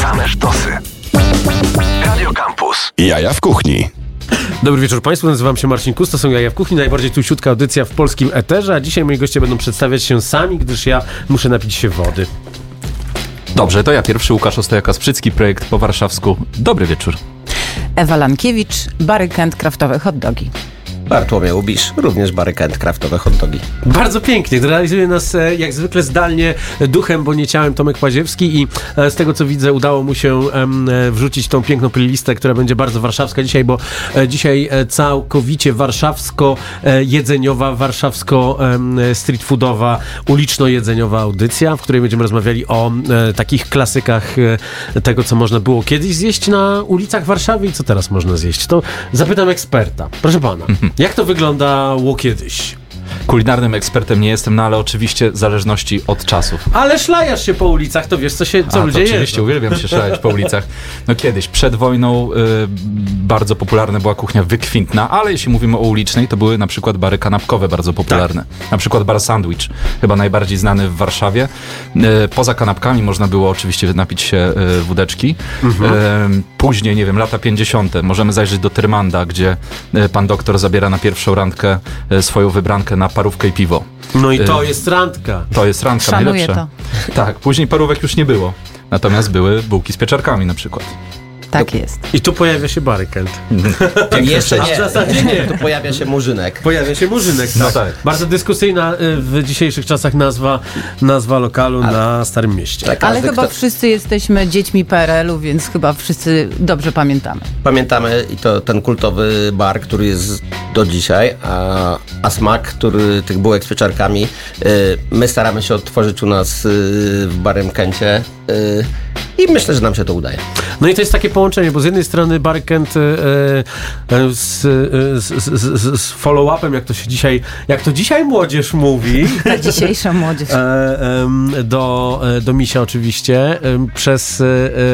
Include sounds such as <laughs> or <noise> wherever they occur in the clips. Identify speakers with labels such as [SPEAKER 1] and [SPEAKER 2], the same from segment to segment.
[SPEAKER 1] Same sztosy. Radio Campus.
[SPEAKER 2] Jaja w kuchni.
[SPEAKER 3] Dobry wieczór Państwu, nazywam się Marcin Kus, to są Jaja w Kuchni, najbardziej tusiutka audycja w polskim eterze, a dzisiaj moi goście będą przedstawiać się sami, gdyż ja muszę napić się wody.
[SPEAKER 4] Dobrze, to ja pierwszy, Łukasz Ostojaka-Sprzycki, projekt po warszawsku. Dobry wieczór.
[SPEAKER 5] Ewa Lankiewicz, Bary Kent, kraftowe hot dogi.
[SPEAKER 6] Bartłomiej Ubisz, również Barykent, kraftowe hot dogi.
[SPEAKER 3] Bardzo pięknie, realizuje nas e, jak zwykle zdalnie duchem, bo nie ciałem Tomek Paziewski i e, z tego co widzę udało mu się e, wrzucić tą piękną playlistę, która będzie bardzo warszawska dzisiaj, bo dzisiaj całkowicie warszawsko-jedzeniowa, warszawsko-street foodowa, uliczno-jedzeniowa audycja, w której będziemy rozmawiali o takich klasykach tego, co można było kiedyś zjeść na ulicach Warszawy i co teraz można zjeść. To zapytam eksperta. Proszę pana, <laughs> jak to wyglądało kiedyś?
[SPEAKER 4] Kulinarnym ekspertem nie jestem, no ale oczywiście w zależności od czasów.
[SPEAKER 3] Ale szlajasz się po ulicach, to wiesz, co, się, co
[SPEAKER 4] A,
[SPEAKER 3] ludzie
[SPEAKER 4] oczywiście
[SPEAKER 3] jedzą.
[SPEAKER 4] uwielbiam się szaleć po ulicach. No kiedyś, przed wojną y, bardzo popularna była kuchnia wykwintna, ale jeśli mówimy o ulicznej, to były na przykład bary kanapkowe bardzo popularne. Na przykład bar Sandwich, chyba najbardziej znany w Warszawie. Y, poza kanapkami można było oczywiście napić się y, wódeczki. Y, później, nie wiem, lata 50. możemy zajrzeć do Tyrmanda, gdzie y, pan doktor zabiera na pierwszą randkę y, swoją wybrankę na parówkę i piwo.
[SPEAKER 3] No i to
[SPEAKER 4] Y,
[SPEAKER 3] jest randka.
[SPEAKER 4] To jest randka
[SPEAKER 5] Szanuję
[SPEAKER 4] najlepsza. Tak, później parówek już nie było. Natomiast były bułki z pieczarkami na przykład.
[SPEAKER 5] Tak jest.
[SPEAKER 3] I tu pojawia się Barykent. <laughs>
[SPEAKER 6] Jeszcze
[SPEAKER 3] A w
[SPEAKER 6] nie,
[SPEAKER 3] zasadzie nie.
[SPEAKER 6] tu pojawia się murzynek.
[SPEAKER 3] Pojawia się Murzynek.
[SPEAKER 4] No
[SPEAKER 3] tak.
[SPEAKER 4] tak.
[SPEAKER 3] Bardzo dyskusyjna y, w dzisiejszych czasach nazwa, nazwa lokalu na Starym Mieście.
[SPEAKER 6] Tak,
[SPEAKER 5] Ale chyba
[SPEAKER 6] kto-
[SPEAKER 5] wszyscy jesteśmy dziećmi PRL-u, więc chyba wszyscy dobrze pamiętamy.
[SPEAKER 6] Pamiętamy i to ten kultowy bar, który jest do dzisiaj, a, a smak, który tych bułek z pieczarkami, y, my staramy się odtworzyć u nas y, w Barym Kencie y, i myślę, że nam się to udaje.
[SPEAKER 3] No i to jest takie połączenie, bo z jednej strony Barykent y, y, z, y, z, z, z, follow-upem, jak to się dzisiaj, jak to dzisiaj młodzież mówi, <laughs>
[SPEAKER 5] Ta dzisiejsza młodzież.
[SPEAKER 3] E, do, e, do misia oczywiście, przez e,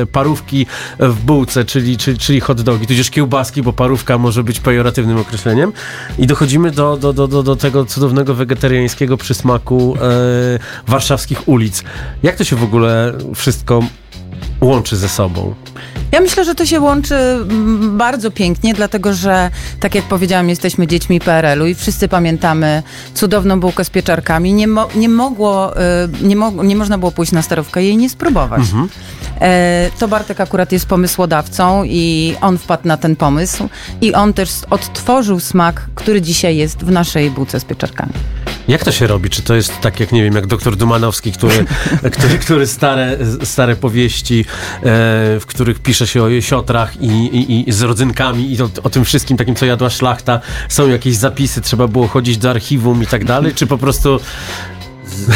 [SPEAKER 3] e, parówki w bułce, czyli, czyli, czyli hot dogi, tudzież kiełbaski, bo parówka może być pejoratywnym określeniem. I dochodzimy do, do, do, do, do tego cudownego wegetariańskiego przysmaku e, warszawskich ulic. Jak to się w ogóle wszystko łączy ze sobą?
[SPEAKER 5] Ja myślę, że to się łączy mm, bardzo pięknie, dlatego że, tak jak powiedziałam, jesteśmy dziećmi PRL-u i wszyscy pamiętamy cudowną bułkę z pieczarkami. Nie, mo- nie, mogło, y, nie, mo- nie można było pójść na starówkę i jej nie spróbować. E, to Bartek akurat jest pomysłodawcą i on wpadł na ten pomysł i on też odtworzył smak, który dzisiaj jest w naszej bułce z pieczarkami.
[SPEAKER 3] Jak to się robi? Czy to jest tak, jak nie wiem, jak doktor Dumanowski, który, <laughs> który, który stare, stare powieści, e, w których pisze się o jesiotrach i, i, i z rodzynkami i o, o tym wszystkim takim, co jadła szlachta, są jakieś zapisy, trzeba było chodzić do archiwum i tak dalej, czy po prostu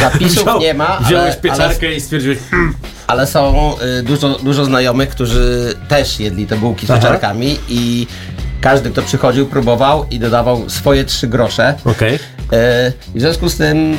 [SPEAKER 6] Zapisów <laughs> nie ma,
[SPEAKER 3] wziąłeś
[SPEAKER 6] ale, ale,
[SPEAKER 3] pieczarkę i stwierdziłeś, "Hmm,
[SPEAKER 6] ale są y, dużo, dużo znajomych, którzy też jedli te bułki z pieczarkami i każdy, kto przychodził, próbował i dodawał swoje trzy grosze.
[SPEAKER 3] okej.
[SPEAKER 6] E, I w związku z tym, e,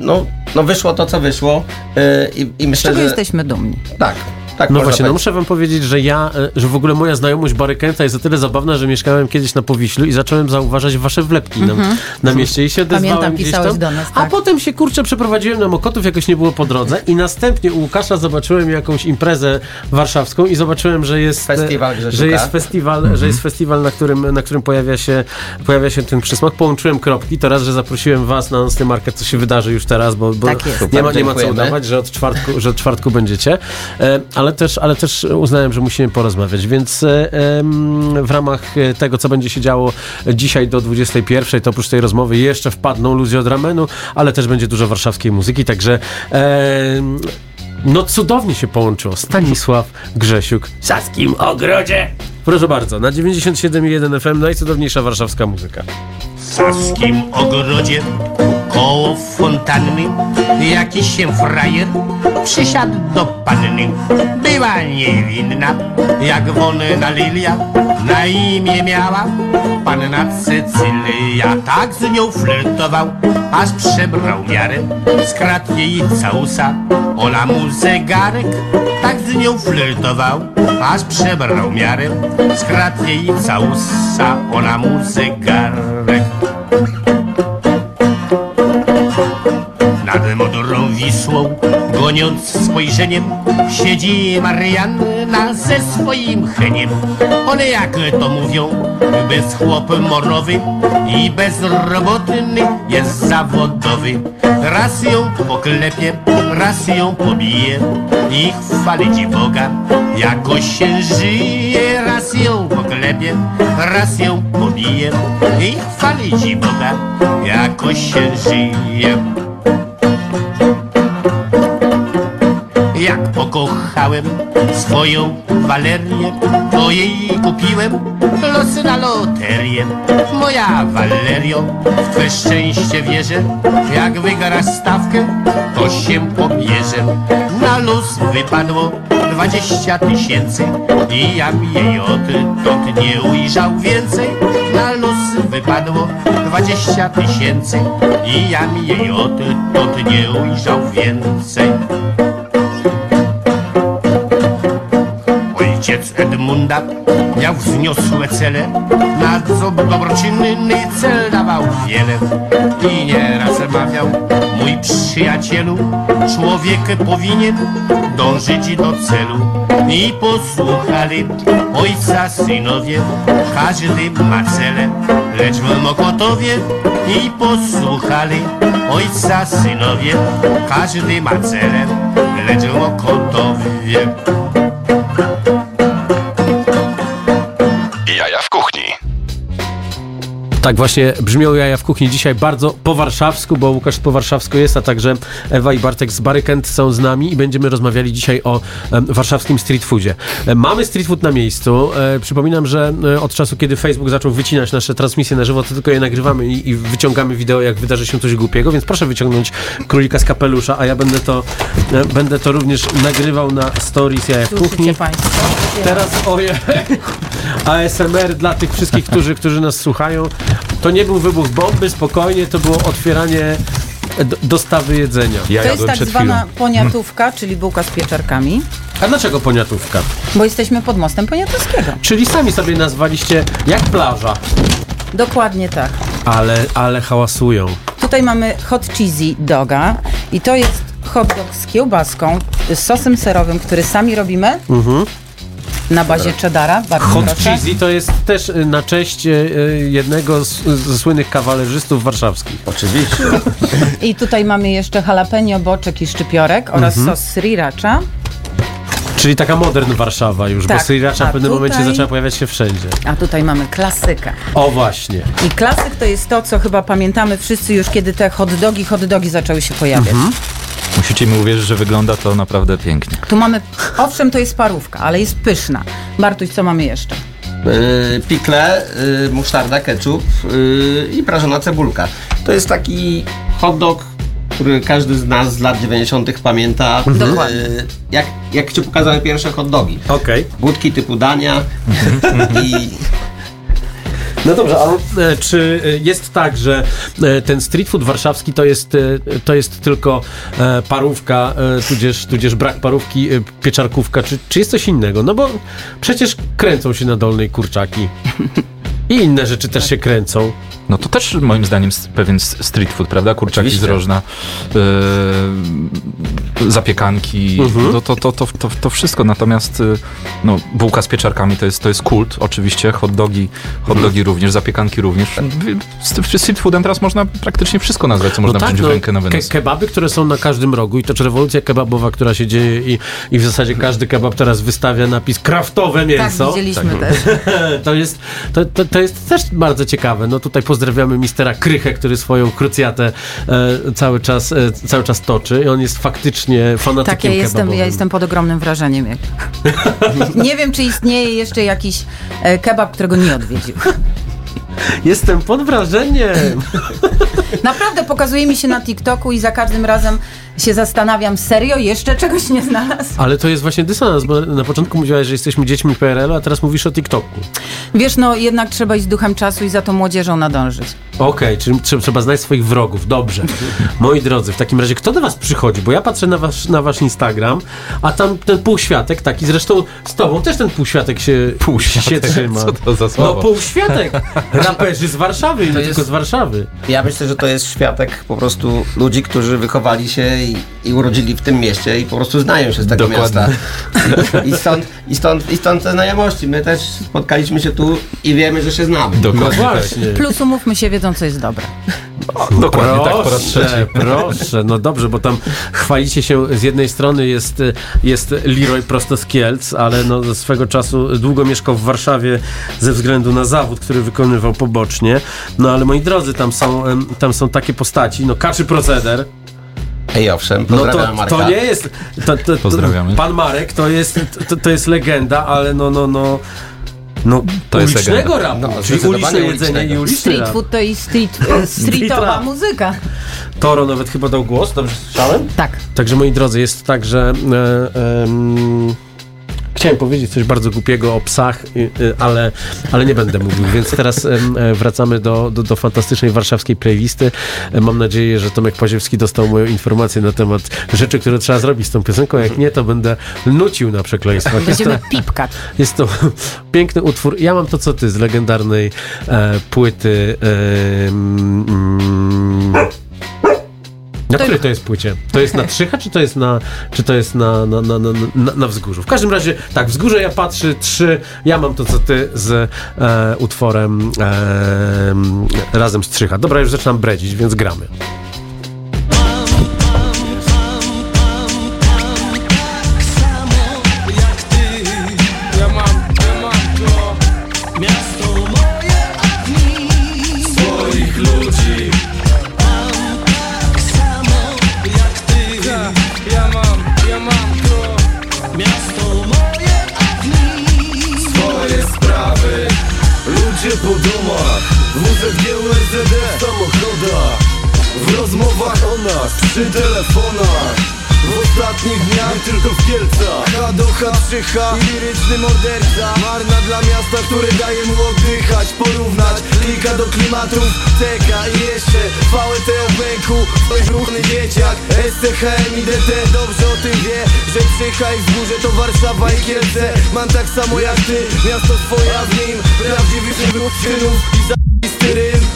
[SPEAKER 6] no, no wyszło to, co wyszło. e, I, i
[SPEAKER 5] Z
[SPEAKER 6] myślę,
[SPEAKER 5] czego
[SPEAKER 6] że
[SPEAKER 5] jesteśmy dumni?
[SPEAKER 6] tak, tak
[SPEAKER 3] No właśnie, no muszę wam powiedzieć, że ja, e, że w ogóle moja znajomość Barykenta jest o tyle zabawna, że mieszkałem kiedyś na Powiślu i zacząłem zauważać wasze wlepki na, na mieście i się odezwałem
[SPEAKER 5] Pamiętam,
[SPEAKER 3] gdzieś tam.
[SPEAKER 5] do nas,
[SPEAKER 3] A
[SPEAKER 5] tak.
[SPEAKER 3] potem się, kurczę, przeprowadziłem na Mokotów, jakoś nie było po drodze i następnie u Łukasza zobaczyłem jakąś imprezę warszawską i zobaczyłem, że jest
[SPEAKER 6] Festiwal
[SPEAKER 3] e, że jest festiwal, że jest festiwal, na którym, na którym pojawia, się, pojawia się ten przysmak. Połączyłem kropki, to raz, że zaprosiłem was na Nocny Market, co się wydarzy już teraz, bo, bo
[SPEAKER 5] Tak
[SPEAKER 3] nie, ma, nie ma co udawać, że od czwartku, że od czwartku będziecie, e, ale też, ale też uznałem, że musimy porozmawiać, więc e, w ramach e, tego, co będzie się działo dzisiaj do 21, to oprócz tej rozmowy jeszcze wpadną ludzie od ramenu, ale też będzie dużo warszawskiej muzyki, także no cudownie się połączyło Stanisław Grzesiuk w Saskim Ogrodzie. Proszę bardzo, na 97,1 FM najcudowniejsza warszawska muzyka.
[SPEAKER 7] W saskim ogrodzie koło fontanny jakiś się frajer przysiadł do panny. Była niewinna, jak wonna lilia, na imię miała panna Cecylia. Tak z nią flirtował, aż przebrał miarę, skradł jej całusa, ona mu zegarek. Tak z nią flirtował, aż przebrał miarę, skradł jej całusa, ona mu zegarek. Nad modrą Wisłą go Goniąc spojrzeniem siedzi Marianna ze swoim heniem. One jak to mówią, bez chłop morowy i bezrobotny jest zawodowy. Raz ją poklepie, raz ją pobije i chwalić Boga, jakoś się żyje. Raz ją poklepie, raz ją pobije i chwalić Boga, jakoś się żyje. Jak pokochałem swoją Walerię, to jej kupiłem losy na loterię. Moja Valerio, w twe szczęście wierzę, jak wygrasz stawkę, to się pobierze. Na los wypadło dwadzieścia tysięcy i ja jej odtąd nie ujrzał więcej. Na los wypadło dwadzieścia tysięcy i ja mi jej odtąd nie ujrzał więcej. Ojciec Edmunda miał wzniosłe cele, na co dobroczynny cel dawał wiele. I nieraz mawiał, mój przyjacielu, człowiek powinien dążyć do celu. I posłuchali ojca synowie, każdy ma cele, w Mokotowie i posłuchali ojca synowie, każdy ma w Mokotowie.
[SPEAKER 3] Tak właśnie brzmią jaja w kuchni dzisiaj bardzo po warszawsku, bo Łukasz po warszawsku jest, a także Ewa i Bartek z Barykent są z nami i będziemy rozmawiali dzisiaj o warszawskim street foodzie. E, Mamy street food na miejscu. E, przypominam, że e, od czasu, kiedy Facebook zaczął wycinać nasze transmisje na żywo, to tylko je nagrywamy i, wyciągamy wideo, jak wydarzy się coś głupiego, więc proszę wyciągnąć królika z kapelusza, a ja będę to, będę to również nagrywał na stories jaja w kuchni.
[SPEAKER 5] Państwo?
[SPEAKER 3] Teraz oje <laughs> ASMR dla tych wszystkich, którzy, którzy nas słuchają. To nie był wybuch bomby, spokojnie, to było otwieranie d- dostawy jedzenia.
[SPEAKER 4] Ja
[SPEAKER 5] To jest
[SPEAKER 4] jadłem
[SPEAKER 5] tak
[SPEAKER 4] przed
[SPEAKER 5] zwana
[SPEAKER 4] chwilą.
[SPEAKER 5] poniatówka, czyli bułka z pieczarkami,
[SPEAKER 3] A dlaczego poniatówka?
[SPEAKER 5] bo jesteśmy pod mostem Poniatowskiego.
[SPEAKER 3] Czyli sami sobie nazwaliście jak plaża,
[SPEAKER 5] Dokładnie tak.
[SPEAKER 3] ale, ale hałasują.
[SPEAKER 5] Tutaj mamy hot cheesy doga i to jest hot dog z kiełbaską, z sosem serowym, który sami robimy. Na bazie cheddara, bardzo
[SPEAKER 3] Hot
[SPEAKER 5] proszę.
[SPEAKER 3] cheesy to jest też y, na cześć y, y, jednego z, ze słynnych kawalerzystów warszawskich.
[SPEAKER 6] Oczywiście. <laughs>
[SPEAKER 5] I tutaj mamy jeszcze jalapeno, boczek i szczypiorek oraz
[SPEAKER 3] Mhm.
[SPEAKER 5] sos sriracha.
[SPEAKER 3] Czyli taka modern Warszawa już, bo
[SPEAKER 5] Tak,
[SPEAKER 3] sriracha
[SPEAKER 5] a
[SPEAKER 3] w pewnym momencie
[SPEAKER 5] tutaj-
[SPEAKER 3] zaczęła pojawiać się wszędzie.
[SPEAKER 5] A tutaj mamy klasykę.
[SPEAKER 3] O właśnie.
[SPEAKER 5] I klasyk to jest to, co chyba pamiętamy wszyscy już, kiedy te hot dogi, hot dogi zaczęły się pojawiać.
[SPEAKER 3] Mhm.
[SPEAKER 4] Musicie mi uwierzyć, że wygląda to naprawdę pięknie.
[SPEAKER 5] Tu mamy, owszem, to jest parówka, ale jest pyszna. Bartuś, co mamy jeszcze?
[SPEAKER 6] Yy, pikle, yy, musztarda, ketchup yy, i prażona cebulka. To jest taki hot dog, który każdy z nas z lat 90. pamięta.
[SPEAKER 5] Dokładnie.
[SPEAKER 6] Yy, jak, jak ci pokazały pierwsze hot dogi.
[SPEAKER 3] Okej.
[SPEAKER 6] Budki typu Dania <laughs> i
[SPEAKER 3] No dobrze, ale czy e, jest tak, że e, ten street food warszawski to jest, e, to jest tylko parówka, tudzież, tudzież brak parówki, pieczarkówka, czy, czy jest coś innego? No bo przecież kręcą się na dolnej kurczaki. I inne rzeczy też się kręcą.
[SPEAKER 4] No to też moim zdaniem pewien street food, prawda? Kurczaki
[SPEAKER 6] Oczywiście.
[SPEAKER 4] z rożna, yy, zapiekanki,
[SPEAKER 3] Mhm.
[SPEAKER 4] to, to, to, to, to, to wszystko. Natomiast yy, no, bułka z pieczarkami to jest, to jest kult, oczywiście. Hot dogi, hot
[SPEAKER 3] Mhm.
[SPEAKER 4] dogi również, zapiekanki również. Z street foodem teraz można praktycznie wszystko nazwać, co można wziąć w rękę na
[SPEAKER 3] ke-
[SPEAKER 4] wynos.
[SPEAKER 3] kebaby, które są na każdym rogu i to czy rewolucja kebabowa, która się dzieje i, i w zasadzie każdy kebab teraz wystawia napis kraftowe mięso.
[SPEAKER 5] Tak, widzieliśmy też. <laughs>
[SPEAKER 3] To jest, to, to, to jest też bardzo ciekawe. No tutaj pozdrawiamy mistera Krychę, który swoją krucjatę e, cały, czas, e, cały czas toczy i on jest faktycznie fanatykiem
[SPEAKER 5] Tak, ja jestem,
[SPEAKER 3] kebabowym.
[SPEAKER 5] ja jestem pod ogromnym wrażeniem. Jak... <laughs> nie wiem, czy istnieje jeszcze jakiś e, kebab, którego nie odwiedził.
[SPEAKER 3] Jestem pod wrażeniem. <laughs>
[SPEAKER 5] Naprawdę pokazuje mi się na TikToku i za każdym razem się zastanawiam, serio, jeszcze czegoś nie znalazł?
[SPEAKER 3] Ale to jest właśnie dysonans, bo na początku mówiłaś, że jesteśmy dziećmi PRL-u, a teraz mówisz o TikToku.
[SPEAKER 5] Wiesz, no jednak trzeba iść z duchem czasu i za tą młodzieżą nadążyć.
[SPEAKER 3] Okej, czyli trze- trzeba znać swoich wrogów. Dobrze. Moi drodzy, w takim razie kto do was przychodzi? Bo ja patrzę na wasz, na wasz Instagram, a tam ten półświatek taki, zresztą z tobą też ten półświatek się,
[SPEAKER 4] Półświatek?
[SPEAKER 3] się trzyma.
[SPEAKER 4] Co to za
[SPEAKER 3] No
[SPEAKER 4] słowo?
[SPEAKER 3] półświatek. Raperzy z Warszawy i nie
[SPEAKER 6] jest-
[SPEAKER 3] tylko z Warszawy.
[SPEAKER 6] ja myślę, że to jest światek po prostu ludzi, którzy wychowali się i, i urodzili w tym mieście i po prostu znają się z tego
[SPEAKER 4] Dokładnie.
[SPEAKER 6] miasta. <laughs> I stąd, i, stąd, I stąd te znajomości. My też spotkaliśmy się tu i wiemy, że się znamy.
[SPEAKER 3] No
[SPEAKER 4] Dokładnie. tak.
[SPEAKER 3] właśnie.
[SPEAKER 5] Plus umówmy się, wiedzą co jest dobre.
[SPEAKER 4] Dokładnie tak po raz trzeci.
[SPEAKER 3] Proszę, proszę, no dobrze, bo tam chwalicie się, z jednej strony jest, jest Leroy prosto z Kielc, ale no swego czasu długo mieszkał w Warszawie ze względu na zawód, który wykonywał pobocznie. No ale moi drodzy, tam są, tam są takie postaci, no Kaczy Proceder,
[SPEAKER 6] Ej, owszem,
[SPEAKER 3] no to,
[SPEAKER 6] Marka.
[SPEAKER 3] to nie jest, to, to, to,
[SPEAKER 4] Pozdrawiamy.
[SPEAKER 3] pan Marek to jest, to, to jest legenda, ale no, no, no, no
[SPEAKER 4] To jest
[SPEAKER 3] ulicznego
[SPEAKER 4] legenda.
[SPEAKER 3] rapu,
[SPEAKER 6] No,
[SPEAKER 3] czyli uliczne jedzenie
[SPEAKER 6] ulicznego.
[SPEAKER 3] i uliczny
[SPEAKER 5] Street food to i street, e, <laughs> streetowa muzyka.
[SPEAKER 3] Toro nawet chyba dał głos, dobrze słyszałem?
[SPEAKER 5] Tak.
[SPEAKER 3] Także moi drodzy, jest tak, że e, em, chciałem powiedzieć coś bardzo głupiego o psach, y, y, ale, ale nie będę mówił, więc teraz wracamy do, do, do fantastycznej warszawskiej playlisty. E, Mam nadzieję, że Tomek Paziewski dostał moją informację na temat rzeczy, które trzeba zrobić z tą piosenką. Jak nie, to będę nucił na przekleństwach. Jest to,
[SPEAKER 5] Będziemy pipkać.
[SPEAKER 3] jest to piękny utwór. Ja mam to co ty z legendarnej e, płyty. E, mm, na
[SPEAKER 5] To-
[SPEAKER 3] której to jest płycie? To jest na Trzycha, czy to jest na, czy to jest na, na, na, na, na, Wzgórzu? W każdym razie, tak, Wzgórze ja patrzy, trzy, ja mam to co ty z e, utworem e, razem z Trzycha. Dobra, już zaczynam bredzić, więc gramy.
[SPEAKER 8] Do H3H i liryczny morderca. Marna dla miasta, które daje mu oddychać Porównać. Klika do klimatów TK i jeszcze VT o bęku Ruchny dzieciak SCHM i DT Dobrze o tym wie, że Trzycha i Wzgórze to Warszawa i Kielce. Mam tak samo jak ty, miasto swoje, w nim Prawdziwych czynów i za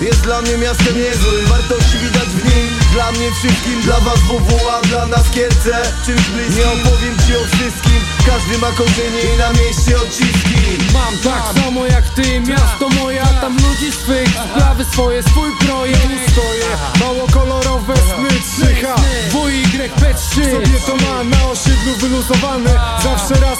[SPEAKER 8] Jest dla mnie miastem niezłym Wartości widać w nim Dla mnie wszystkim, dla was WW, a dla nas Kielce. Czymś bliskim. Nie opowiem ci o wszystkim. Każdy ma korzenie i na mieście odciski.
[SPEAKER 2] Mam tak samo jak ty, miasto moje, a tam ludzi swych. Sprawy swoje, swój projekt. Stoję, mało kolorowe sny 3H WYP3 Sobie to ma na osiedlu wyluzowane. Zawsze raz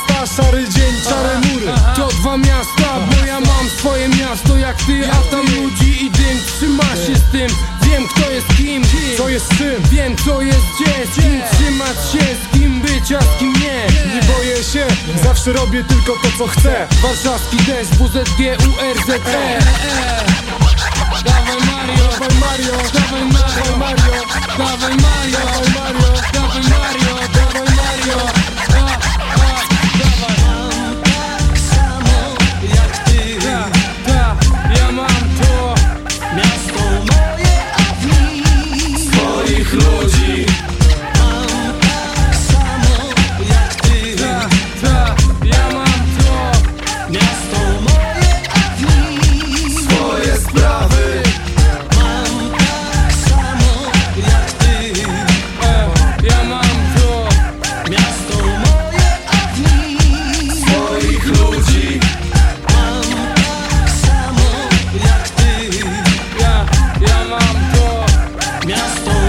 [SPEAKER 2] Wiem kto jest kim, co jest czym. Wiem co jest gdzie, z kim trzymać się Z kim być, a z kim nie.
[SPEAKER 8] Nie boję się, zawsze robię tylko to co chcę.
[SPEAKER 2] Warszawski deszcz, WZG, URZE Dawaj Mario, dawaj Mario, dawaj Mario, dawaj Mario, dawaj Mario, dawaj Mario, dawaj Mario,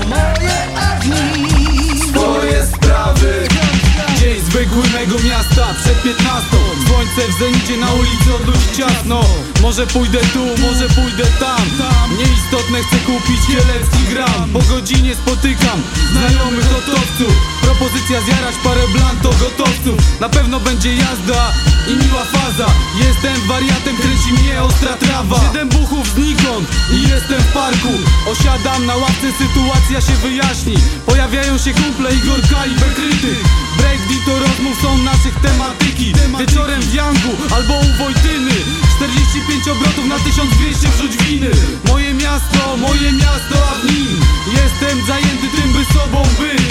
[SPEAKER 2] miasto
[SPEAKER 9] mego miasta. Przed 15 Słońce w zenicie na ulicy od ludzi ciasno. Może pójdę tu, może pójdę tam. Nieistotne chcę kupić kielecki gram. Po godzinie spotykam znajomych gotowców Propozycja zjarać parę blanto gotowców. Na pewno będzie jazda i miła faza. Jestem wariatem, kręci mnie ostra trawa. Siedem buchów znikąd i jestem w parku. Osiadam na ławce, sytuacja się wyjaśni. Pojawiają się kumple Igorka i Bekryty Breakbeat to rozmów są naszych tematyki. Wieczorem w Jangu albo u Wojtyny. 45 obrotów na 1200 wrzuć winy. Moje miasto, moje miasto, a w nim Jestem zajęty tym, by sobą być.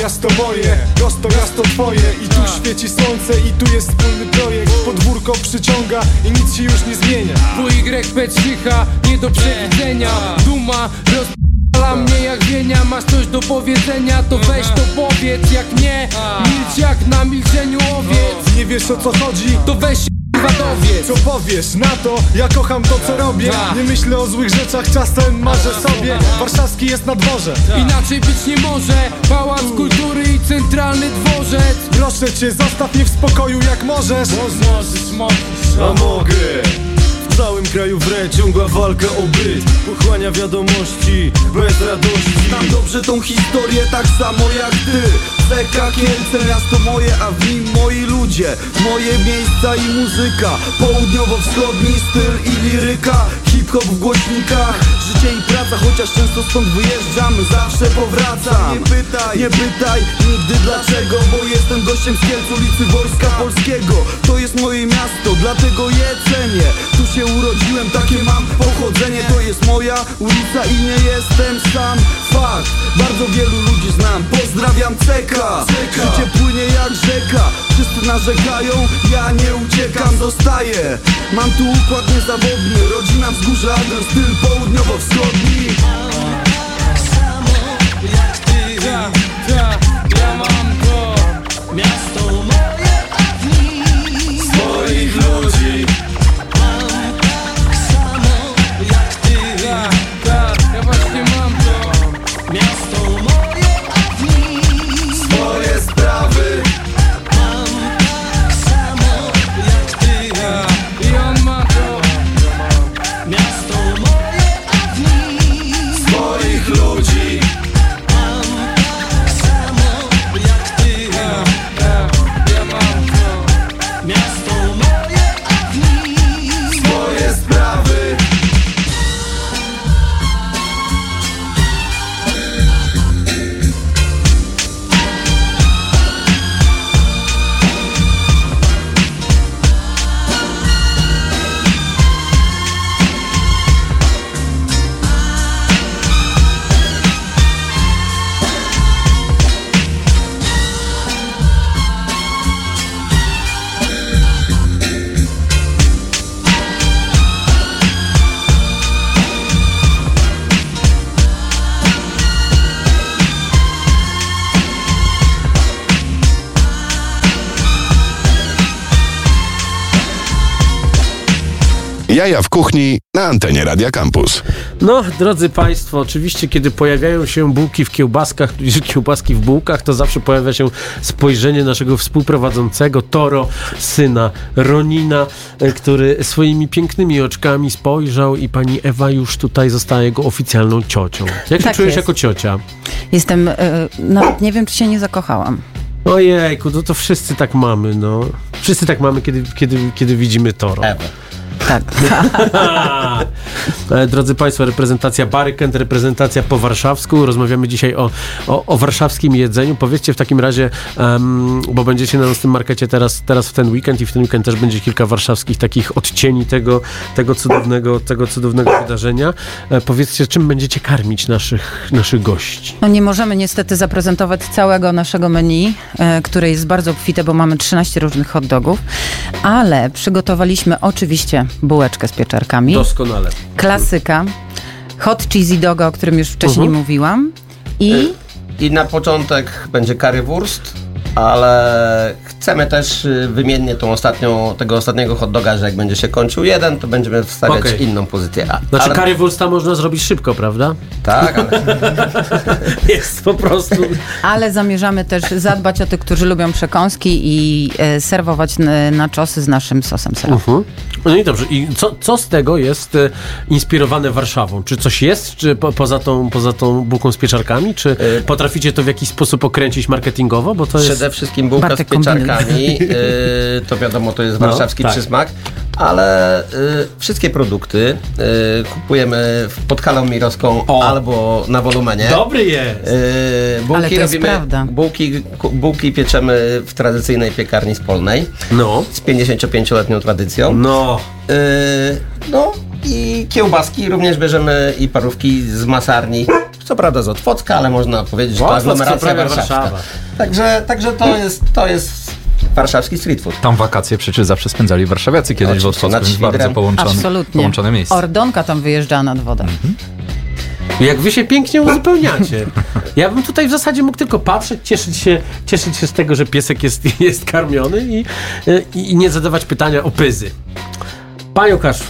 [SPEAKER 8] Miasto moje, prosto miasto twoje. I tu świeci słońce i tu jest wspólny projekt. Podwórko przyciąga i nic się już nie zmienia.
[SPEAKER 2] WYP3H, nie do przewidzenia. Duma, roz... Rozwala mnie jak wienia, masz coś do powiedzenia To weź to powiedz, jak nie Milcz jak na milczeniu owiec.
[SPEAKER 8] Nie wiesz o co chodzi?
[SPEAKER 2] To weź dowiedz.
[SPEAKER 8] Co powiesz na to? Ja kocham to co robię.
[SPEAKER 2] Tak.
[SPEAKER 8] Nie myślę o złych rzeczach, czasem marzę sobie. Warszawski jest na dworze.
[SPEAKER 2] Inaczej być nie może. Pałac kultury i centralny dworzec.
[SPEAKER 8] Proszę cię, zostaw mnie w spokoju jak możesz.
[SPEAKER 2] Możesz, możesz
[SPEAKER 8] A mogę w całym kraju wre ciągła walka o byt. Pochłania wiadomości bez radości.
[SPEAKER 10] Znam dobrze tą historię tak samo jak ty. Beka, Kielce, miasto moje, a w nim moi ludzie. Moje miejsca i muzyka. Południowo-wschodni styl i liryka Hip-hop w głośnikach. Życie i praca, chociaż często stąd wyjeżdżam Zawsze powracam Nie pytaj, nie pytaj nigdy dlaczego Bo jestem gościem z Kielc, ulicy Wojska Polskiego. To jest moje miasto, dlatego je cenię. Tu się urodziłem, takie mam pochodzenie. To jest moja ulica i nie jestem sam. Fakt, bardzo wielu ludzi znam. Pozdrawiam Ceka. Życie płynie jak rzeka. Wszyscy narzekają, ja nie uciekam, zostaję. Mam tu układ niezawodny Rodzina wzgórza, ten styl południowo-wschodni.
[SPEAKER 2] Ja, ja, ja mam to. Miasto
[SPEAKER 1] Jaja w kuchni na antenie Radia Campus.
[SPEAKER 3] No, drodzy Państwo, oczywiście, kiedy pojawiają się bułki w kiełbaskach, <laughs> kiełbaski w bułkach, to zawsze pojawia się spojrzenie naszego współprowadzącego Toro, syna Ronina, e, który swoimi pięknymi oczkami spojrzał i pani Ewa już tutaj została jego oficjalną ciocią. Jak się
[SPEAKER 5] Tak
[SPEAKER 3] czujesz
[SPEAKER 5] jest.
[SPEAKER 3] jako ciocia?
[SPEAKER 5] Jestem, e, nawet nie wiem czy się nie zakochałam
[SPEAKER 3] Ojejku, no to wszyscy tak mamy, no. Wszyscy tak mamy, kiedy, kiedy, kiedy widzimy Toro.
[SPEAKER 6] Ewa.
[SPEAKER 5] Tak, <laughs>
[SPEAKER 3] E, Drodzy Państwo, reprezentacja Barykent, reprezentacja po warszawsku. Rozmawiamy dzisiaj o, o, o warszawskim jedzeniu. Powiedzcie w takim razie, em, bo będziecie na naszym markecie teraz, teraz w ten weekend i w ten weekend też będzie kilka warszawskich takich odcieni tego, tego, cudownego, tego cudownego wydarzenia. E, powiedzcie, czym będziecie karmić naszych, naszych gości?
[SPEAKER 5] No nie możemy niestety zaprezentować całego naszego menu, e, które jest bardzo obfite, bo mamy 13 różnych hot dogów, ale przygotowaliśmy oczywiście bułeczkę z pieczarkami,
[SPEAKER 3] Doskonale.
[SPEAKER 5] klasyka, hot cheesy doga, o którym już wcześniej
[SPEAKER 3] Mhm.
[SPEAKER 5] mówiłam i
[SPEAKER 6] I na początek będzie currywurst, ale chcemy też y, wymiennie tą ostatnią, tego ostatniego hot doga, że jak będzie się kończył jeden, to będziemy wstawiać
[SPEAKER 3] Okej.
[SPEAKER 6] inną pozycję. A,
[SPEAKER 3] Znaczy,
[SPEAKER 6] ale,
[SPEAKER 3] currywursta można zrobić szybko, prawda?
[SPEAKER 6] Tak, ale <laughs>
[SPEAKER 3] Jest po prostu.
[SPEAKER 5] ale zamierzamy też zadbać o tych, którzy lubią przekąski i e, serwować n- naczosy z naszym sosem serowym.
[SPEAKER 3] Mhm. No i dobrze, i co, co z tego jest e, inspirowane Warszawą? Czy coś jest, czy po, poza, tą, poza tą bułką z pieczarkami? Czy potraficie to w jakiś sposób okręcić marketingowo? Bo to jest...
[SPEAKER 6] przede wszystkim bułka
[SPEAKER 5] Bartek
[SPEAKER 6] z pieczarkami, <laughs> y, to wiadomo, to jest
[SPEAKER 3] No,
[SPEAKER 6] warszawski
[SPEAKER 3] tak.
[SPEAKER 6] przysmak, ale y, wszystkie produkty y, kupujemy pod halą mirowską
[SPEAKER 3] O.
[SPEAKER 6] albo na wolumenie.
[SPEAKER 3] Dobry jest!
[SPEAKER 6] Yy, bułki
[SPEAKER 5] Ale to jest
[SPEAKER 6] robimy,
[SPEAKER 5] prawda.
[SPEAKER 6] Bułki, bułki pieczemy w tradycyjnej piekarni spolnej
[SPEAKER 3] No,
[SPEAKER 6] z 55-letnią tradycją.
[SPEAKER 3] no.
[SPEAKER 6] Yy, no i kiełbaski również bierzemy i parówki z masarni. Co prawda z Otwocka, ale można powiedzieć, że to aglomeracja warszawska.
[SPEAKER 3] Warszawa.
[SPEAKER 6] Także, także to, jest, to jest warszawski street food.
[SPEAKER 4] Tam wakacje przecież zawsze spędzali warszawiacy kiedyś w Otwocku, więc bardzo połączone,
[SPEAKER 5] Absolutnie.
[SPEAKER 4] połączone miejsce.
[SPEAKER 5] Ordonka tam wyjeżdżała nad wodę.
[SPEAKER 3] Jak wy się pięknie uzupełniacie. Ja bym tutaj w zasadzie mógł tylko patrzeć, cieszyć się, cieszyć się z tego, że piesek jest, <laughs> jest karmiony i, i, i nie zadawać pytania o pyzy. Panie Łukaszu,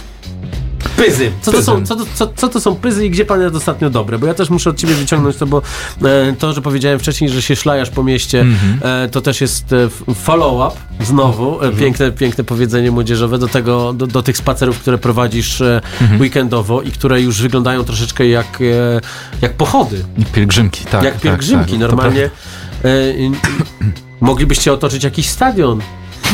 [SPEAKER 3] pyzy. Co to, są, co, to, co, co to są pyzy i gdzie pan jest ostatnio dobry? Bo ja też muszę od ciebie wyciągnąć to, bo e, to, że powiedziałem wcześniej, że się szlajasz po mieście,
[SPEAKER 4] Mhm.
[SPEAKER 3] e, to też jest e, follow-up, znowu,
[SPEAKER 4] Mhm.
[SPEAKER 3] e, piękne, piękne powiedzenie młodzieżowe do tego, do, do tych spacerów, które prowadzisz e,
[SPEAKER 4] Mhm.
[SPEAKER 3] weekendowo i które już wyglądają troszeczkę jak, e, jak pochody,
[SPEAKER 4] Jak pielgrzymki, tak.
[SPEAKER 3] jak
[SPEAKER 4] tak,
[SPEAKER 3] pielgrzymki.
[SPEAKER 4] tak. To
[SPEAKER 3] Normalnie moglibyście otoczyć jakiś stadion. <laughs>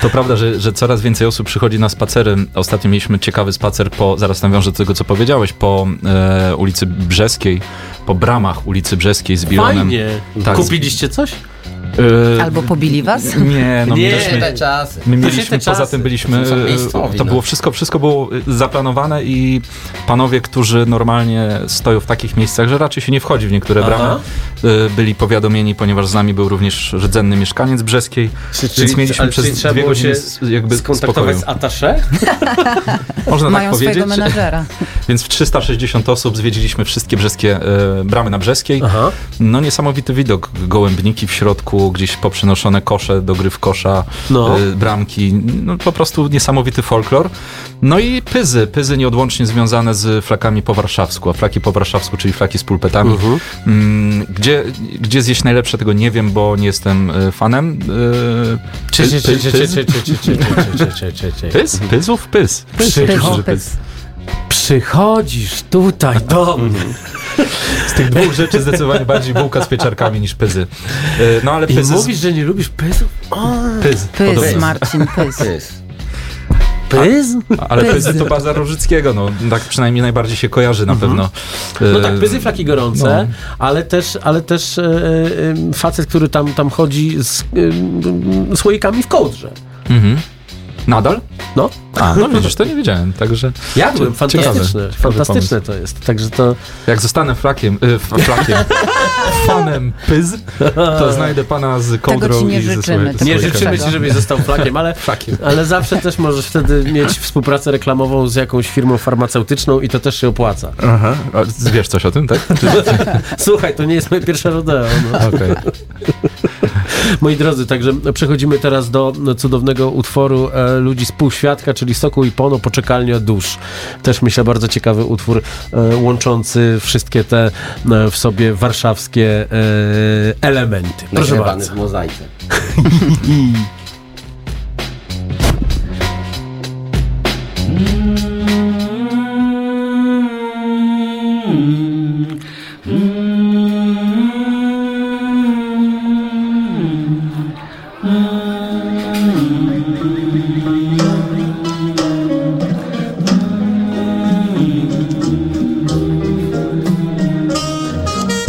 [SPEAKER 4] To prawda, że, że coraz więcej osób przychodzi na spacery. Ostatnio mieliśmy ciekawy spacer po, zaraz nawiążę do tego, co powiedziałeś, po e, ulicy Brzeskiej, po bramach ulicy Brzeskiej z Bilonem.
[SPEAKER 3] Fajnie.
[SPEAKER 4] Tak.
[SPEAKER 3] Kupiliście coś?
[SPEAKER 4] E,
[SPEAKER 5] Albo pobili was?
[SPEAKER 4] Nie, no
[SPEAKER 3] Nie.
[SPEAKER 4] mieliśmy,
[SPEAKER 6] Te czasy.
[SPEAKER 4] My
[SPEAKER 3] To się
[SPEAKER 4] mieliśmy, poza
[SPEAKER 3] czasy.
[SPEAKER 4] tym byliśmy,
[SPEAKER 6] To
[SPEAKER 4] e, to
[SPEAKER 6] no.
[SPEAKER 4] było wszystko, wszystko było e, zaplanowane i panowie, którzy normalnie stoją w takich miejscach, że raczej się nie wchodzi w niektóre
[SPEAKER 3] Aha.
[SPEAKER 4] bramy, e, byli powiadomieni, ponieważ z nami był również rdzenny mieszkaniec Brzeskiej, więc mieliśmy
[SPEAKER 3] ale
[SPEAKER 4] przez
[SPEAKER 3] czyli trzeba
[SPEAKER 4] dwie
[SPEAKER 3] było
[SPEAKER 4] godziny
[SPEAKER 3] się
[SPEAKER 4] jakby
[SPEAKER 3] skontaktować
[SPEAKER 4] spokoju.
[SPEAKER 3] z Attaché? <laughs>
[SPEAKER 4] Można
[SPEAKER 5] Mają
[SPEAKER 4] tak powiedzieć.
[SPEAKER 5] menadżera. <laughs>
[SPEAKER 4] Więc w 360 osób zwiedziliśmy wszystkie brzeskie e, bramy na Brzeskiej.
[SPEAKER 3] Aha.
[SPEAKER 4] No niesamowity widok. Gołębniki w środku, gdzieś poprzenoszone kosze do gry w kosza,
[SPEAKER 3] No.
[SPEAKER 4] e, bramki. No po prostu niesamowity folklor. No i pyzy. Pyzy nieodłącznie związane z z flakami po warszawsku, a flaki po warszawsku, czyli flaki z pulpetami.
[SPEAKER 3] Mhm.
[SPEAKER 4] Gdzie, gdzie zjeść najlepsze, tego nie wiem, bo nie jestem fanem.
[SPEAKER 3] Pys?
[SPEAKER 4] Pysów? Pys.
[SPEAKER 5] Pys.
[SPEAKER 3] Przychodzisz tutaj do mnie.
[SPEAKER 4] Z tych dwóch rzeczy zdecydowanie bardziej bułka z pieczarkami niż pyzy. No ale pyzy...
[SPEAKER 3] I mówisz, że nie lubisz pyzów?
[SPEAKER 4] Pyz. Pyz,
[SPEAKER 5] Marcin,
[SPEAKER 6] pyz.
[SPEAKER 3] Pyz?
[SPEAKER 4] Ale
[SPEAKER 5] Pyzy.
[SPEAKER 4] to baza Rożyckiego, no tak przynajmniej najbardziej się kojarzy na pewno.
[SPEAKER 3] No
[SPEAKER 4] E,
[SPEAKER 3] tak, pyzy, flaki gorące,
[SPEAKER 4] no.
[SPEAKER 3] ale też, ale też e, e, facet, który tam, tam chodzi z e, słoikami w kołdrze.
[SPEAKER 4] Mhm. Nadal?
[SPEAKER 3] No,
[SPEAKER 4] A, no <laughs> widzisz, to nie wiedziałem, także
[SPEAKER 3] jadłem,
[SPEAKER 4] Ciekawe.
[SPEAKER 3] fantastyczne,
[SPEAKER 4] Ciekawy
[SPEAKER 3] fantastyczne to jest. Także to
[SPEAKER 4] jak zostanę flakiem, y, flakiem, <laughs> fanem pyz, to <laughs> znajdę pana z kołdrą
[SPEAKER 5] ci nie
[SPEAKER 4] i ze
[SPEAKER 5] życzymy,
[SPEAKER 4] swoje-
[SPEAKER 3] nie życzymy ci, żebyś został flakiem, ale,
[SPEAKER 4] Flakiem.
[SPEAKER 3] ale zawsze też możesz wtedy mieć współpracę reklamową z jakąś firmą farmaceutyczną i to też się opłaca.
[SPEAKER 4] Aha. A wiesz coś o tym, tak?
[SPEAKER 3] Słuchaj, to nie jest moje pierwsze rodeo. No.
[SPEAKER 4] Okej.
[SPEAKER 3] Moi drodzy, także przechodzimy teraz do cudownego utworu e, ludzi z półświadka, czyli Soku i Pono, Poczekalnia Dusz. Też myślę bardzo ciekawy utwór e, łączący wszystkie te e, w sobie warszawskie e, elementy. Proszę
[SPEAKER 6] Nagrywany
[SPEAKER 3] bardzo.
[SPEAKER 6] w mozaice. <laughs>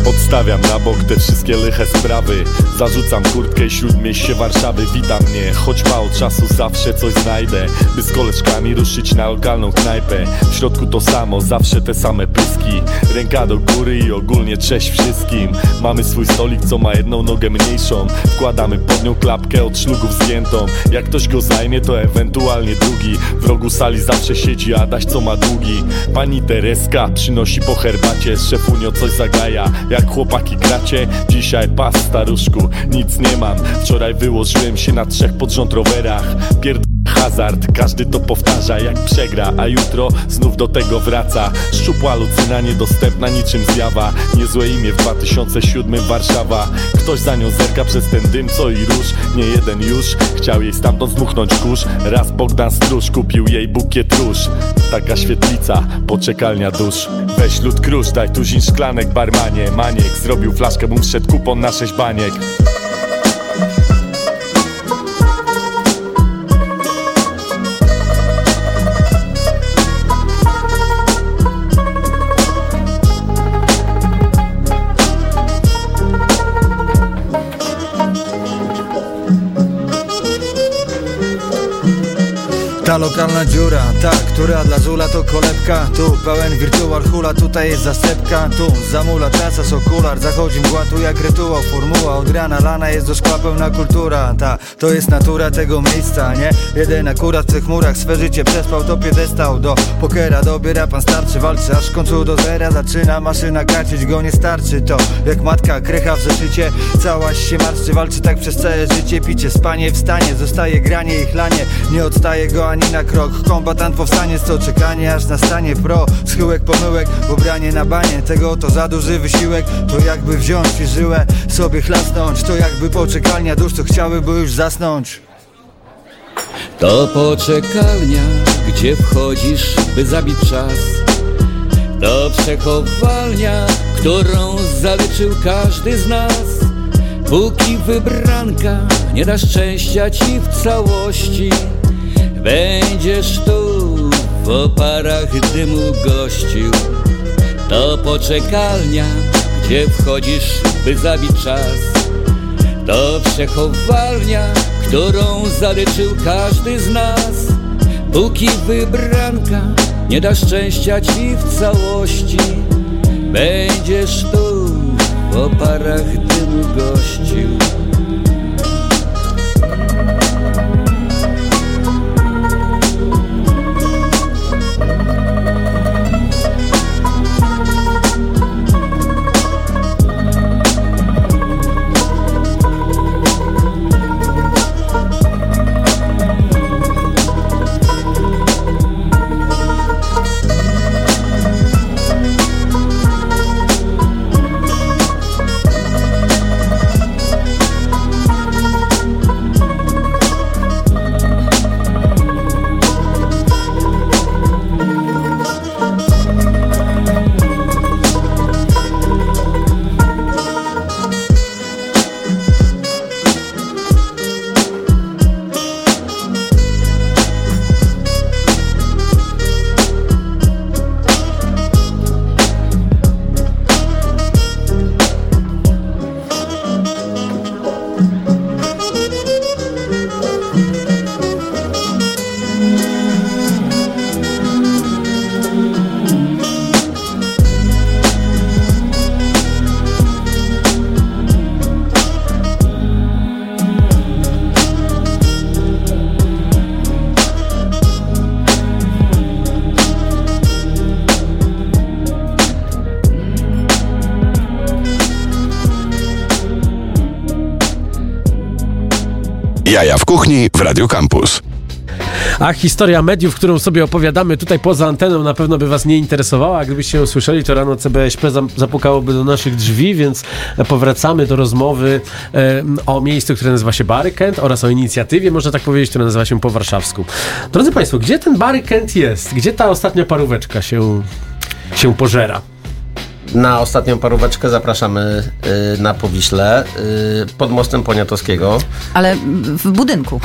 [SPEAKER 11] Odstawiam na bok te wszystkie liche sprawy. Zarzucam kurtkę śródmieście Warszawy. Wita mnie, choć mało czasu zawsze coś znajdę By z koleżkami ruszyć na lokalną knajpę. W środku to samo, zawsze te same pyski. Ręka do góry i ogólnie cześć wszystkim. Mamy swój stolik, co ma jedną nogę mniejszą. Wkładamy pod nią klapkę od szlugów zdjętą. Jak ktoś go zajmie, to ewentualnie drugi. W rogu sali zawsze siedzi Adaś, co ma długi. Pani Tereska przynosi po herbacie. Szefunio coś zagaja Jak chłopaki gracie, dzisiaj pas staruszku Nic nie mam, wczoraj wyłożyłem się na trzech pod rząd rowerach. Pierd... Hazard, każdy to powtarza jak przegra A jutro znów do tego wraca. Szczupła lucyna niedostępna niczym zjawa. Niezłe imię w 2007 Warszawa. Ktoś za nią zerka przez ten dym co i róż. Nie jeden już chciał jej stamtąd zmuchnąć kurz. Raz Bogdan Stróż kupił jej bukiet róż. Taka świetlica, poczekalnia dusz. Weź lud krusz, daj tuzin szklanek barmanie. Maniek zrobił flaszkę, mu wszedł kupon na sześć baniek
[SPEAKER 12] lokalna dziura, ta, która dla żula to kolebka. Tu pełen wirtual hula, tutaj jest zasepka. Tu zamula czasa, sokular, zachodzi mgła. Tu jak rytuał, formuła od rana Lana jest do szkła pełna kultura. Ta, to jest natura tego miejsca, nie? Jeden akurat w tych murach swe życie przespał To piedestał do pokera. Dobiera pan starczy Walczy aż w końcu do zera. Zaczyna maszyna kracić Go nie starczy. To jak matka krycha w zeszycie Całaś się marszczy, walczy tak przez całe życie. Picie, spanie, wstanie, zostaje granie i chlanie. Nie odstaje go ani na krok. Kombatant powstanie, co czekanie aż nastanie pro. Schyłek, pomyłek, bo branie na banie. Tego to za duży wysiłek. To jakby wziąć i żyłę sobie chlasnąć. To jakby poczekalnia dusz, co chciałyby już zasnąć.
[SPEAKER 13] To poczekalnia, gdzie wchodzisz, by zabić czas. To przechowalnia, którą zaliczył każdy z nas. Póki wybranka nie da szczęścia ci w całości Będziesz tu w oparach dymu gościł. To poczekalnia, gdzie wchodzisz, by zabić czas. To przechowalnia, którą zaliczył każdy z nas. Póki wybranka nie da szczęścia ci w całości Będziesz tu w oparach dymu gościł
[SPEAKER 1] kuchni w Radio Campus.
[SPEAKER 3] A historia mediów, którą sobie opowiadamy tutaj poza anteną, na pewno by Was nie interesowała. Gdybyście ją słyszeli, to rano CBŚP zapukałoby do naszych drzwi, więc powracamy do rozmowy e, o miejscu, które nazywa się Bary Kent oraz o inicjatywie, można tak powiedzieć, która nazywa się po warszawsku. Drodzy Państwo, gdzie ten Bary Kent jest? Gdzie ta ostatnia paróweczka się, się pożera?
[SPEAKER 6] Na ostatnią paróweczkę zapraszamy y, na Powiśle y, pod mostem Poniatowskiego.
[SPEAKER 5] Ale w budynku.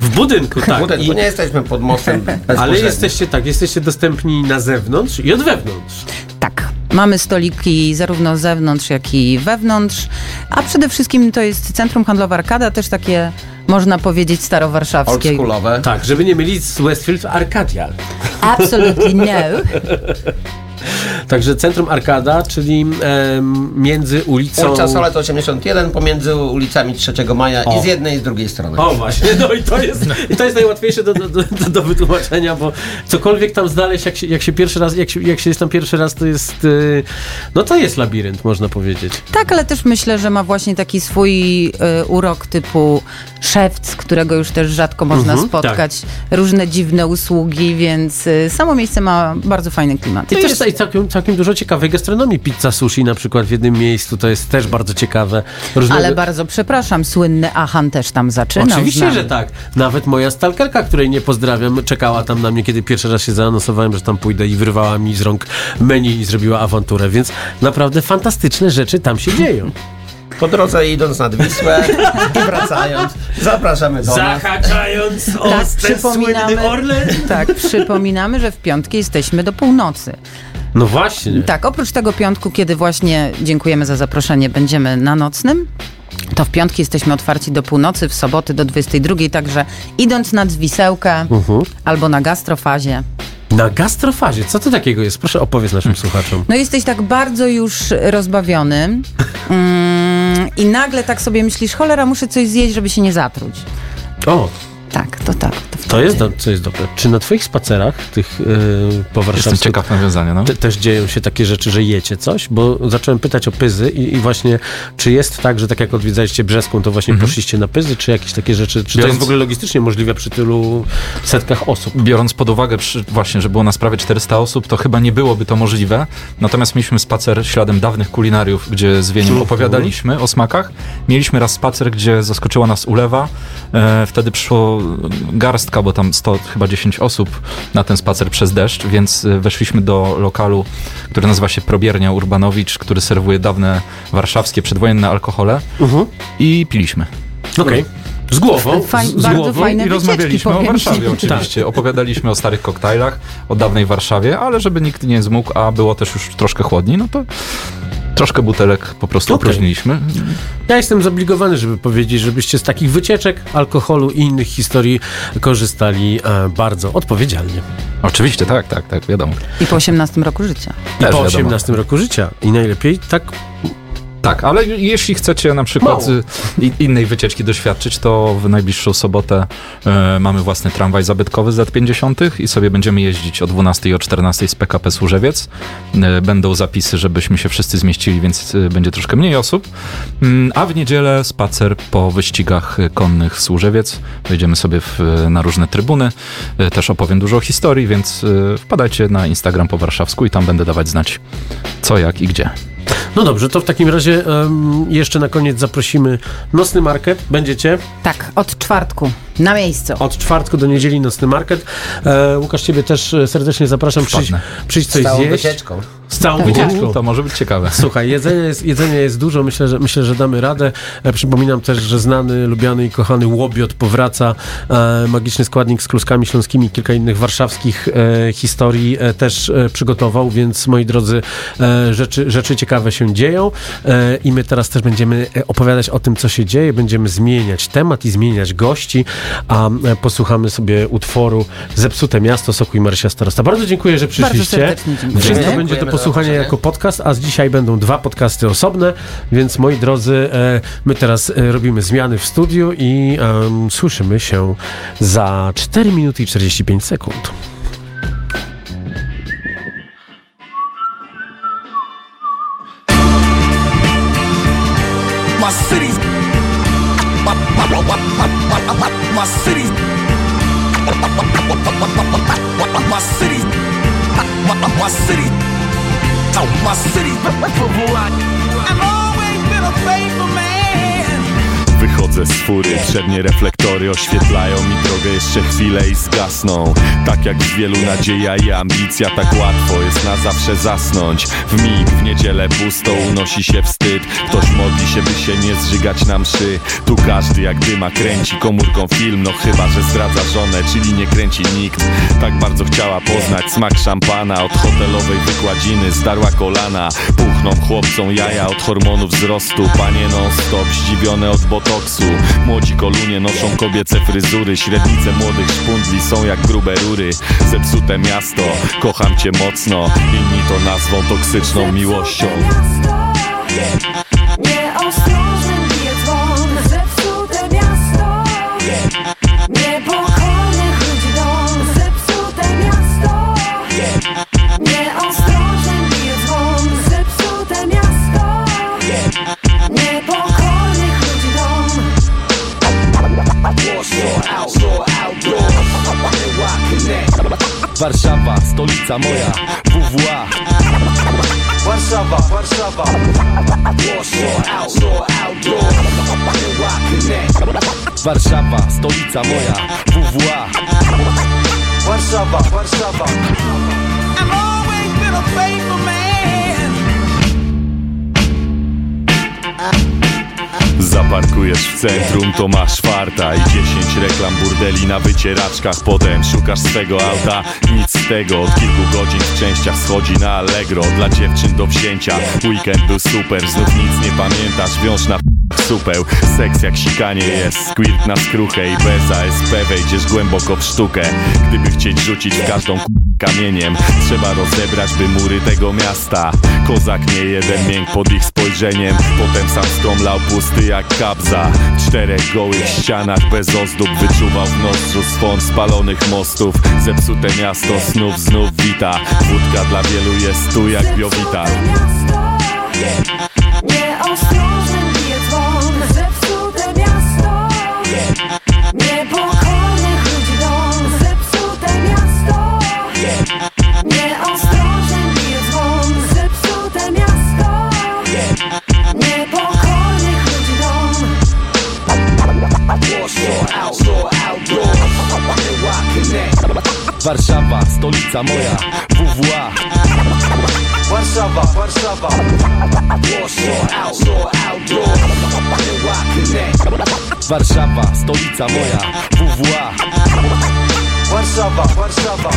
[SPEAKER 3] W budynku, tak.
[SPEAKER 6] W budynku
[SPEAKER 3] I-
[SPEAKER 6] nie jesteśmy pod mostem <laughs>
[SPEAKER 3] Ale jesteście tak, jesteście dostępni na zewnątrz i od wewnątrz.
[SPEAKER 5] Tak. Mamy stoliki zarówno z zewnątrz, jak i wewnątrz, a przede wszystkim to jest Centrum Handlowe Arkada, też takie, można powiedzieć, starowarszawskie.
[SPEAKER 6] Oldschoolowe.
[SPEAKER 3] Tak, żeby nie mylić z Westfield Arcadial.
[SPEAKER 5] Absolutely <laughs> no. <laughs>
[SPEAKER 3] Także Centrum Arkada, czyli em, między ulicą...
[SPEAKER 6] Ulica Solet 81 pomiędzy ulicami 3 Maja
[SPEAKER 3] O.
[SPEAKER 6] i z jednej i z drugiej strony.
[SPEAKER 3] O właśnie, no i to jest, <laughs> i to jest najłatwiejsze do, do, do, do wytłumaczenia, bo cokolwiek tam znaleźć, jak się, jak się pierwszy raz, jak się, jak się jest tam pierwszy raz, to jest, y, no to jest labirynt, można powiedzieć.
[SPEAKER 5] Tak, ale też myślę, że ma właśnie taki swój y, urok typu szewc, którego już też rzadko można
[SPEAKER 3] Mhm,
[SPEAKER 5] spotkać. Różne dziwne usługi, więc y, samo miejsce ma bardzo fajny klimat.
[SPEAKER 3] I
[SPEAKER 5] To
[SPEAKER 3] też
[SPEAKER 5] jest-
[SPEAKER 3] jest całkiem, całkiem dużo ciekawej gastronomii. Pizza sushi na przykład w jednym miejscu, to jest też bardzo ciekawe. Różne...
[SPEAKER 5] Ale bardzo przepraszam, słynny Achan też tam zaczynał.
[SPEAKER 3] Oczywiście, że tak. Nawet moja stalkerka, której nie pozdrawiam, czekała tam na mnie, kiedy pierwszy raz się zaanonsowałem, że tam pójdę i wyrwała mi z rąk menu i zrobiła awanturę, więc naprawdę fantastyczne rzeczy tam się dzieją.
[SPEAKER 6] Po drodze idąc nad Wisłę i wracając, zapraszamy do nas.
[SPEAKER 3] Zahaczając o
[SPEAKER 5] Tak,
[SPEAKER 3] ten słynny
[SPEAKER 5] przypominamy,
[SPEAKER 3] Orlen.
[SPEAKER 5] tak, przypominamy, że w piątki jesteśmy do północy.
[SPEAKER 3] No właśnie.
[SPEAKER 5] Tak, oprócz tego piątku, kiedy właśnie dziękujemy za zaproszenie, będziemy na nocnym. To w piątki jesteśmy otwarci do północy, w soboty do 22, także idąc nad Wisełkę
[SPEAKER 3] Mhm.
[SPEAKER 5] albo na gastrofazie.
[SPEAKER 3] Na gastrofazie, co to takiego jest? Proszę opowiedz naszym słuchaczom.
[SPEAKER 5] No jesteś tak bardzo już rozbawiony mm, i nagle tak sobie myślisz, cholera, muszę coś zjeść, żeby się nie zatruć.
[SPEAKER 3] O,
[SPEAKER 5] Tak, to tak. To
[SPEAKER 3] to jest, do, to jest dobre. Czy na twoich spacerach, tych yy, po
[SPEAKER 4] Jestem
[SPEAKER 3] warszawsku,
[SPEAKER 4] ciekaw nawiązania, no.
[SPEAKER 3] te, też dzieją się takie rzeczy, że jecie coś? Bo zacząłem pytać o pyzy i, i właśnie, czy jest tak, że tak jak odwiedzaliście Brzeską, to właśnie poszliście na pyzy, czy jakieś takie rzeczy, czy to
[SPEAKER 4] Biorąc-
[SPEAKER 3] jest w ogóle logistycznie możliwe przy tylu setkach osób?
[SPEAKER 4] Biorąc pod uwagę przy, właśnie, że było nas prawie 400 osób, to chyba nie byłoby to możliwe. Natomiast mieliśmy spacer śladem dawnych kulinariów, gdzie z Wieniem
[SPEAKER 3] Mhm.
[SPEAKER 4] opowiadaliśmy o smakach. Mieliśmy raz spacer, gdzie zaskoczyła nas ulewa. E, wtedy przyszło garstka, bo tam 100, chyba 10 osób na ten spacer przez deszcz, więc e, weszliśmy do lokalu, który nazywa się Probiernia Urbanowicz, który serwuje dawne warszawskie, przedwojenne alkohole
[SPEAKER 3] Mhm.
[SPEAKER 4] i piliśmy.
[SPEAKER 3] Okej. Z głową.
[SPEAKER 5] Faj-
[SPEAKER 3] z, głową.
[SPEAKER 5] fajne
[SPEAKER 4] I rozmawialiśmy o. Warszawie oczywiście. Opowiadaliśmy o starych koktajlach, o dawnej Warszawie, ale żeby nikt nie zmógł, a było też już troszkę chłodniej, no to troszkę butelek po prostu
[SPEAKER 3] Okej.
[SPEAKER 4] opróżniliśmy.
[SPEAKER 3] Ja jestem zobligowany, żeby powiedzieć, żebyście z takich wycieczek, alkoholu i innych historii korzystali e, bardzo odpowiedzialnie.
[SPEAKER 4] Oczywiście, tak, tak, tak, wiadomo.
[SPEAKER 5] I po 18 roku życia.
[SPEAKER 3] I
[SPEAKER 4] Też
[SPEAKER 3] po
[SPEAKER 4] wiadomo.
[SPEAKER 3] 18 roku życia. I najlepiej tak
[SPEAKER 4] Tak, ale jeśli chcecie na przykład
[SPEAKER 3] Mało.
[SPEAKER 4] innej wycieczki doświadczyć, to w najbliższą sobotę e, mamy własny tramwaj zabytkowy z lat 50. i sobie będziemy jeździć o 12 i o 14 z PKP Służewiec. E, będą zapisy, żebyśmy się wszyscy zmieścili, więc e, będzie troszkę mniej osób. Mm, a w niedzielę spacer po wyścigach konnych Służewiec. Wejdziemy sobie w, e, na różne trybuny. E, też opowiem dużo o historii, więc e, wpadajcie na Instagram po warszawsku i tam będę dawać znać co, jak i gdzie.
[SPEAKER 3] No dobrze, to w takim razie em, jeszcze na koniec zaprosimy Nocny Market. Będziecie
[SPEAKER 5] Tak, od czwartku, na miejscu.
[SPEAKER 3] od czwartku do niedzieli Nocny Market. E, Łukasz, ciebie też e, serdecznie zapraszam. Przyjdź, przyjdź
[SPEAKER 6] Z
[SPEAKER 3] coś
[SPEAKER 6] całą
[SPEAKER 3] zjeść.
[SPEAKER 6] wycieczką.
[SPEAKER 3] Z całą wycieczką.
[SPEAKER 4] To może być ciekawe.
[SPEAKER 3] Słuchaj, jedzenia jest, jedzenia jest dużo, myślę że, myślę, że damy radę. E, przypominam też, że znany, lubiany i kochany Łobiot powraca. E, magiczny składnik z kluskami śląskimi, kilka innych warszawskich e, historii e, też e, przygotował, więc moi drodzy, e, rzeczy, rzeczy ciekawe się dzieją e, i my teraz też będziemy opowiadać o tym, co się dzieje, będziemy zmieniać temat i zmieniać gości, a e, posłuchamy sobie utworu Zepsute Miasto, Soku i Marysia Starosta. Bardzo dziękuję, że przyszliście. Wszystko będzie do posłuchania jako podcast, a z dzisiaj będą dwa podcasty osobne, więc moi drodzy, e, my teraz e, robimy zmiany w studiu i em, słyszymy się za 4 minuty i 45 sekund.
[SPEAKER 2] My city's my, my, my, my, my, my, my city's my city's my, my, my city my city I've always been a faithful man
[SPEAKER 11] Wychodzę z fury, przednie reflektory oświetlają mi drogę jeszcze chwilę i zgasną. Tak jak wielu nadzieja i ambicja, tak łatwo jest na zawsze zasnąć. W mig w niedzielę pusto unosi się wstyd. Ktoś modli się, by się nie zżygać na mszy. Tu każdy jak dyma kręci komórką film. No chyba, że zdradza żonę, czyli nie kręci nikt. Tak bardzo chciała poznać smak szampana. Od hotelowej wykładziny zdarła kolana. Puchną chłopcom jaja od hormonów wzrostu. Panie non stop zdziwione od Młodzi kolunie noszą kobiece fryzury. Średnice młodych szpundli są jak grube rury. Zepsute miasto, kocham cię mocno. Inni to nazwą toksyczną miłością.
[SPEAKER 14] Nieostrożnym bije
[SPEAKER 8] Warszawa, stolica moja, WWA Warszawa, Warszawa. Warszawa, stolica moja, WWA Warszawa, Warszawa.
[SPEAKER 2] I've always been a faithful man
[SPEAKER 11] Zaparkujesz w centrum, to masz farta I 10 reklam burdeli na wycieraczkach. Potem szukasz swego auta, nic z tego. Od kilku godzin w częściach schodzi na Allegro. Dla dziewczyn do wsięcia Weekend był super, znów nic nie pamiętasz Wiąż na supeł. Seks jak sikanie jest, squirt na skruchę I bez ASP wejdziesz głęboko w sztukę. Gdyby chcieć rzucić każdą k- kamieniem. Trzeba rozebrać by mury tego miasta. Kozak nie jeden mięk pod ich spojrzeniem. Potem sam skomlał pusty jak kabza. Czterech gołych ścianach bez ozdób Wyczuwał w nozdrzu swąd spalonych mostów. Zepsute miasto snów znów wita. Wódka dla wielu jest tu jak biowita.
[SPEAKER 14] Nieostrożnym
[SPEAKER 11] Warszawa, stolica moja WWA
[SPEAKER 8] Warszawa, Warszawa.
[SPEAKER 11] Warszawa, stolica moja WWA
[SPEAKER 8] Warszawa, Warszawa.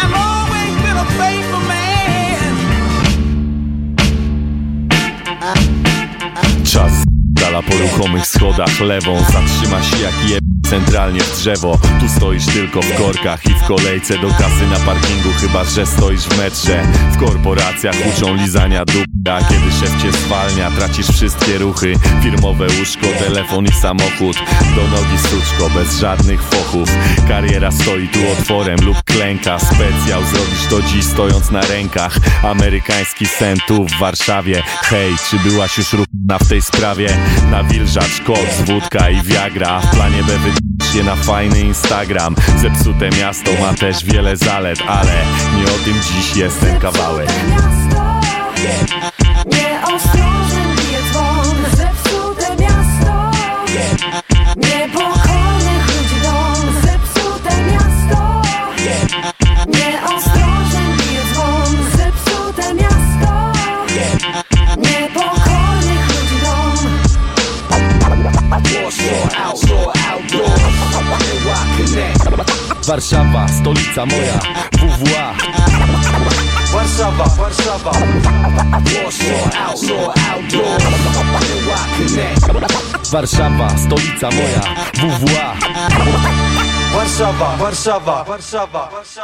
[SPEAKER 14] I've always been a faithful man.
[SPEAKER 11] Czas dala po ruchomych schodach lewą Zatrzyma się jak je centralnie w drzewo. Tu stoisz tylko w korkach i w kolejce do kasy na parkingu Chyba, że stoisz w metrze. W korporacjach uczą lizania dup kiedy szef cię zwalnia, tracisz wszystkie ruchy. Firmowe łóżko, telefon i samochód. Do nogi suczko, bez żadnych fochów. Kariera stoi tu otworem lub klęka. Specjał zrobisz to dziś stojąc na rękach. Amerykański sen tu w Warszawie. Hej, czy byłaś już ruchana w tej sprawie? Nawilżacz, koks, wódka i wiagra W planie B je na fajny Instagram. Zepsute miasto ma też wiele zalet Ale nie o tym dziś jest ten kawałek.
[SPEAKER 14] Nieostrożnym
[SPEAKER 11] Warszawa, stolica moja WWA
[SPEAKER 8] Warszawa, Warszawa.
[SPEAKER 11] Warszawa, stolica moja WWA
[SPEAKER 8] Warszawa, Warszawa, Warszawa